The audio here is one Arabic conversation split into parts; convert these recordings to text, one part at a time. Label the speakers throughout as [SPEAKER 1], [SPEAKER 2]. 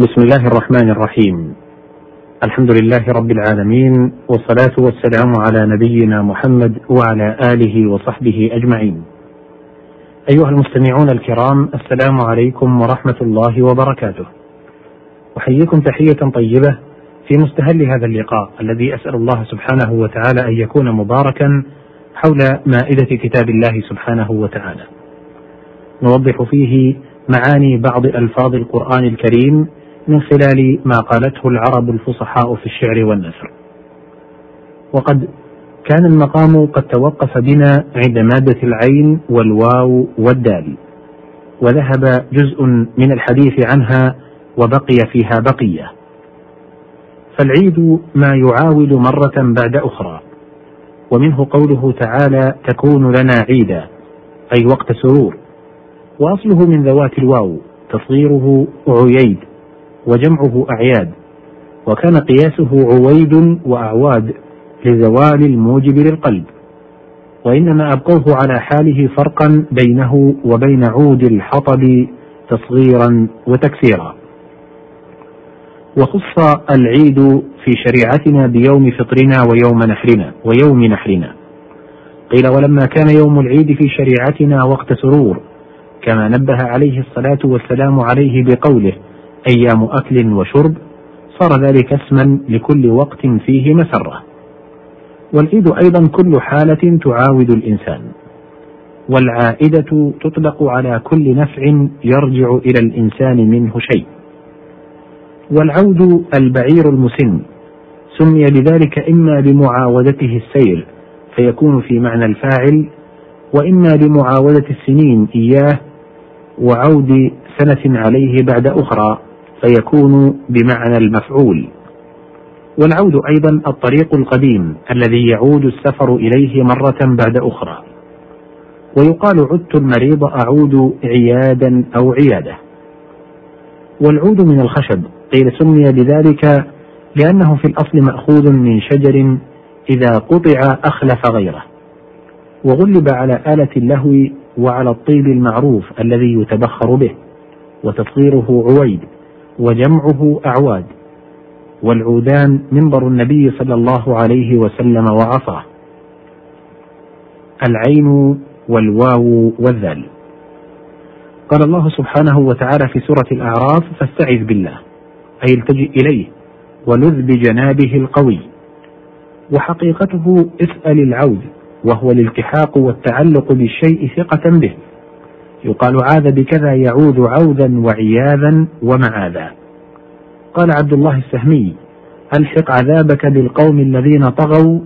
[SPEAKER 1] بسم الله الرحمن الرحيم. الحمد لله رب العالمين والصلاة والسلام على نبينا محمد وعلى آله وصحبه أجمعين. أيها المستمعون الكرام السلام عليكم ورحمة الله وبركاته. أحييكم تحية طيبة في مستهل هذا اللقاء الذي أسأل الله سبحانه وتعالى أن يكون مباركا حول مائدة كتاب الله سبحانه وتعالى. نوضح فيه معاني بعض ألفاظ القرآن الكريم من خلال ما قالته العرب الفصحاء في الشعر والنثر. وقد كان المقام قد توقف بنا عند مادة العين والواو والدال وذهب جزء من الحديث عنها وبقي فيها بقية. فالعيد ما يعاود مرة بعد أخرى ومنه قوله تعالى تكون لنا عيدا أي وقت سرور. وأصله من ذوات الواو تصغيره عييد. وجمعه أعياد وكان قياسه عويد وأعواد لزوال الموجب للقلب وإنما أبقوه على حاله فرقا بينه وبين عود الحطب تصغيرا وتكسيرا. وخص العيد في شريعتنا بيوم فطرنا ويوم نحرنا ويوم نحرنا. قيل ولما كان يوم العيد في شريعتنا وقت سرور كما نبه عليه الصلاة والسلام عليه بقوله أيام أكل وشرب صار ذلك اسما لكل وقت فيه مسرة. والعيد أيضا كل حالة تعاود الإنسان. والعائدة تطلق على كل نفع يرجع إلى الإنسان منه شيء. والعود البعير المسن سمي بذلك إما لمعاودته السير فيكون في معنى الفاعل وإما لمعاودة السنين إياه وعود سنة عليه بعد أخرى. فيكون بمعنى المفعول. والعود أيضا الطريق القديم الذي يعود السفر إليه مرة بعد أخرى. ويقال عدت المريض أعود عيادا أو عيادة. والعود من الخشب قيل سمي بذلك لأنه في الأصل مأخوذ من شجر إذا قطع أخلف غيره. وغلب على آلة اللهو وعلى الطيب المعروف الذي يتبخر به وتصغيره عويد. وجمعه أعواد والعودان منبر النبي صلى الله عليه وسلم وعصاه. العين والواو والذال. قال الله سبحانه وتعالى في سورة الأعراف فاستعذ بالله. أي التجئ إليه ولذ بجنابه القوي. وحقيقته اسأل العود وهو الالتحاق والتعلق بالشيء ثقة به. يقال عاذ بكذا يعوذ عوذا وعياذا ومعاذا. قال عبد الله السهمي ألحق عذابك بالقوم الذين طغوا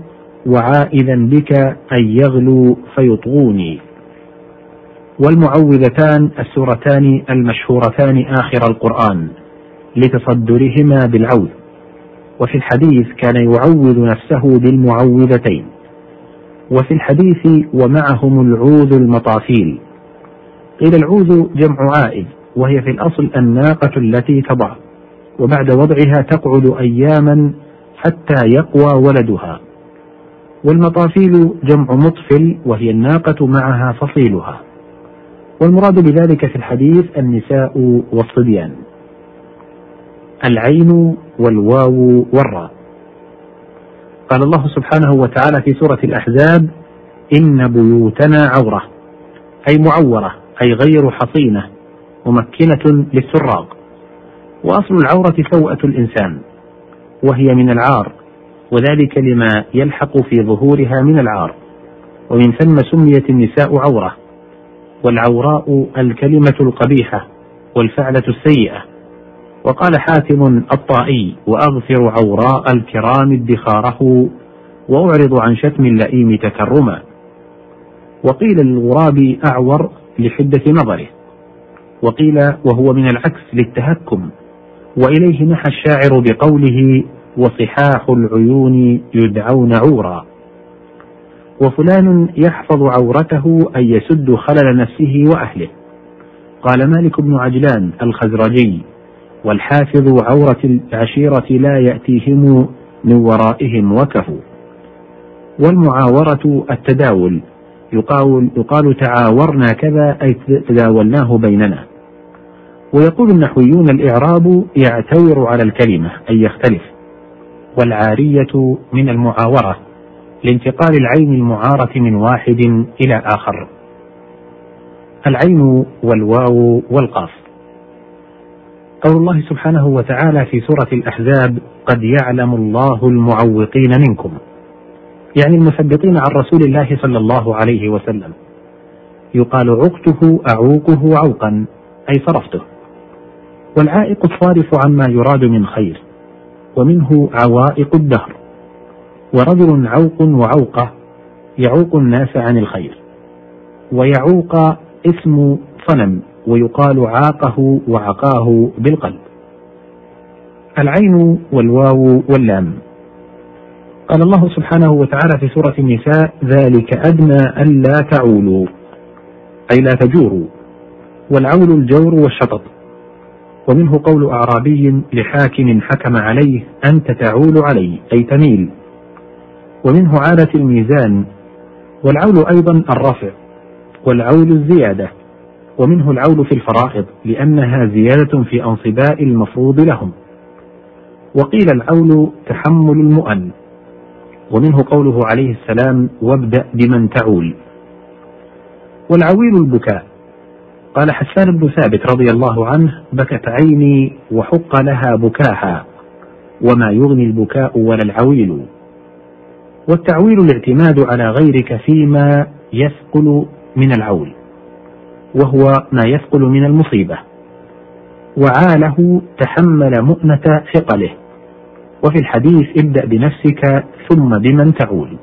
[SPEAKER 1] وعائذا بك أن يغلوا فيطغوني. والمعوذتان السورتان المشهورتان آخر القرآن لتصدرهما بالعوذ وفي الحديث كان يعوذ نفسه بالمعوذتين. وفي الحديث ومعهم العوذ المطافيل. قيل العوذ جمع عائد وهي في الأصل الناقة التي تضع وبعد وضعها تقعد أياما حتى يقوى ولدها. والمطافيل جمع مطفل وهي الناقة معها فصيلها. والمراد بذلك في الحديث النساء والصبيان. العين والواو والراء. قال الله سبحانه وتعالى في سورة الأحزاب إن بيوتنا عورة أي معورة. أي غير حصينة ممكنة للسراق وأصل العورة سوءة الإنسان وهي من العار وذلك لما يلحق في ظهورها من العار. ومن ثم سميت النساء عورة والعوراء الكلمة القبيحة والفعلة السيئة. وقال حاتم الطائي وأغفر عوراء الكرام ادخاره وأعرض عن شتم اللئيم تكرما. وقيل للغراب أعور لحدة نظره. وقيل وهو من العكس للتهكم. وإليه نحى الشاعر بقوله وصحاح العيون يدعون عورا وفلان يحفظ عورته أن يسد خلل نفسه وأهله. قال مالك بن عجلان الخزرجي والحافظ عورة العشيرة لا يأتيهم من ورائهم وكفوا والمعاورة التداول يقال, يقال تعاورنا كذا أي تداولناه بيننا. ويقول النحويون الإعراب يعتور على الكلمة أي يختلف. والعارية من المعاورة لانتقال العين المعارة من واحد إلى آخر. العين والواو والقاف. قول الله سبحانه وتعالى في سورة الأحزاب قد يعلم الله المعوقين منكم. يعني المثبطين عن رسول الله صلى الله عليه وسلم. يقال عقته أعوقه عوقا أي صرفته. والعائق الصارف عما يراد من خير ومنه عوائق الدهر. ورجل عوق وعوقة يعوق الناس عن الخير. ويعوق اسم صنم ويقال عاقه وعقاه بالقلب. العين والواو واللام. قال الله سبحانه وتعالى في سورة النساء ذلك أدنى ألا تعولوا. أي لا تجوروا. والعول الجور والشطط. ومنه قول أعرابي لحاكم حكم عليه أنت تعول علي أي تميل. ومنه عالة الميزان. والعول أيضا الرفع. والعول الزيادة. ومنه العول في الفرائض لأنها زيادة في أنصباء المفروض لهم. وقيل العول تحمل المؤن. ومنه قوله عليه السلام وابدأ بمن تعول. والعويل البكاء. قال حسان بن ثابت رضي الله عنه بكت عيني وحق لها بكاها وما يغني البكاء ولا العويل. والتعويل الاعتماد على غيرك فيما يثقل من العول وهو ما يثقل من المصيبة. وعاله تحمل مؤنة ثقله. وفي الحديث ابدأ بنفسك ثم بمن تعول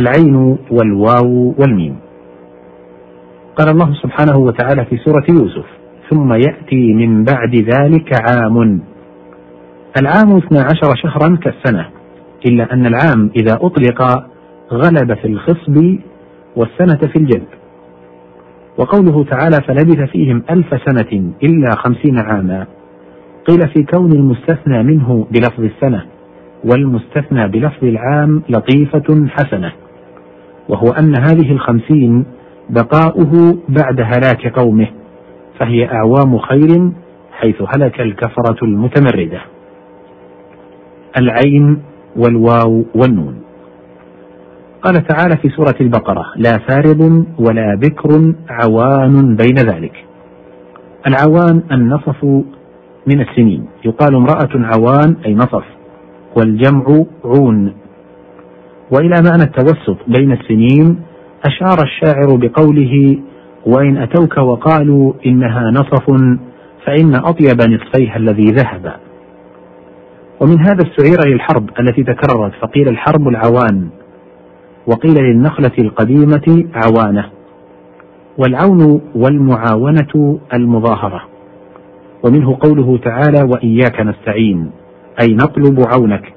[SPEAKER 1] العين والواو والميم. قال الله سبحانه وتعالى في سورة يوسف ثم يأتي من بعد ذلك عام. العام اثنا عشر شهرا كالسنة إلا أن العام إذا أطلق غلب في الخصب والسنة في الجلب وقوله تعالى فلبث فيهم ألف سنة إلا خمسين عاما. قيل في كون المستثنى منه بلفظ السنة والمستثنى بلفظ العام لطيفة حسنة وهو أن هذه الخمسين بقاؤه بعد هلاك قومه فهي أعوام خير حيث هلك الكفرة المتمردة. العين والواو والنون. قال تعالى في سورة البقرة لا فارض ولا بكر عوان بين ذلك. العوان النصف من السنين. يقال امرأة عوان أي نصف والجمع عون. وإلى معنى التوسط بين السنين أشار الشاعر بقوله وإن أتوك وقالوا إنها نصف فإن أطيب نصفيها الذي ذهب. ومن هذا استعير للحرب التي تكررت فقيل الحرب العوان. وقيل للنخلة القديمة عوانة. والعون والمعاونة المظاهرة. ومنه قوله تعالى وإياك نستعين أي نطلب عونك.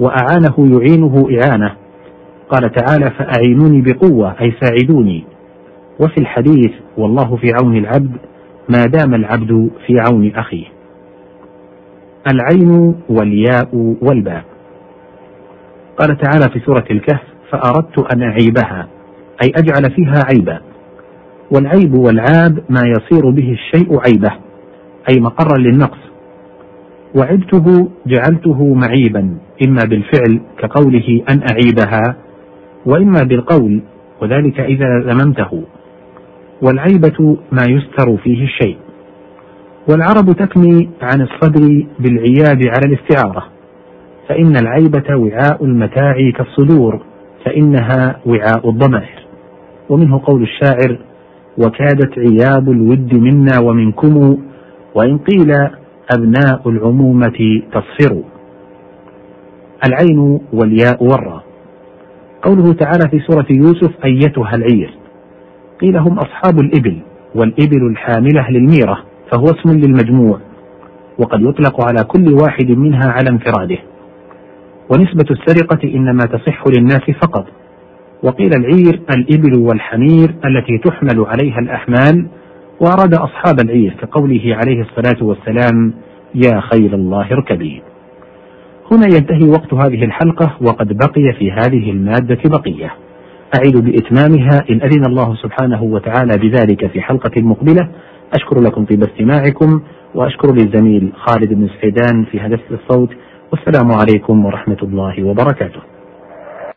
[SPEAKER 1] وأعانه يعينه إعانة. قال تعالى فأعينوني بقوة أي ساعدوني. وفي الحديث والله في عون العبد ما دام العبد في عون أخيه. العين والياء والباء. قال تعالى في سورة الكهف فأردت أن أعيبها أي أجعل فيها عيبا. والعيب والعاب ما يصير به الشيء عيبة. أي مقرا للنقص. وعبته جعلته معيبا إما بالفعل كقوله أن أعيبها وإما بالقول وذلك إذا ذممته. والعيبة ما يستر فيه الشيء. والعرب تكني عن الصدر بالعياب على الاستعارة فإن العيبة وعاء المتاع كالصدور فإنها وعاء الضمائر. ومنه قول الشاعر وكادت عياب الود منا ومنكم وإن قيل أبناء العمومة تصفر. العين والياء والراء قوله تعالى في سورة يوسف أيتها العير. قيل هم أصحاب الإبل والإبل الحاملة للميرة فهو اسم للمجموع وقد يطلق على كل واحد منها على انفراده. ونسبة السرقة إنما تصح للناس فقط. وقيل العير الإبل والحمير التي تحمل عليها الأحمال وأراد أصحاب العير كقوله عليه الصلاة والسلام يا خيل الله اركبي. هنا ينتهي وقت هذه الحلقة وقد بقي في هذه المادة بقية. أعيد بإتمامها إن أذن الله سبحانه وتعالى بذلك في حلقة مقبلة. أشكر لكم طيب استماعكم وأشكر للزميل خالد بن سعيدان في هندسة الصوت. والسلام عليكم ورحمة الله وبركاته.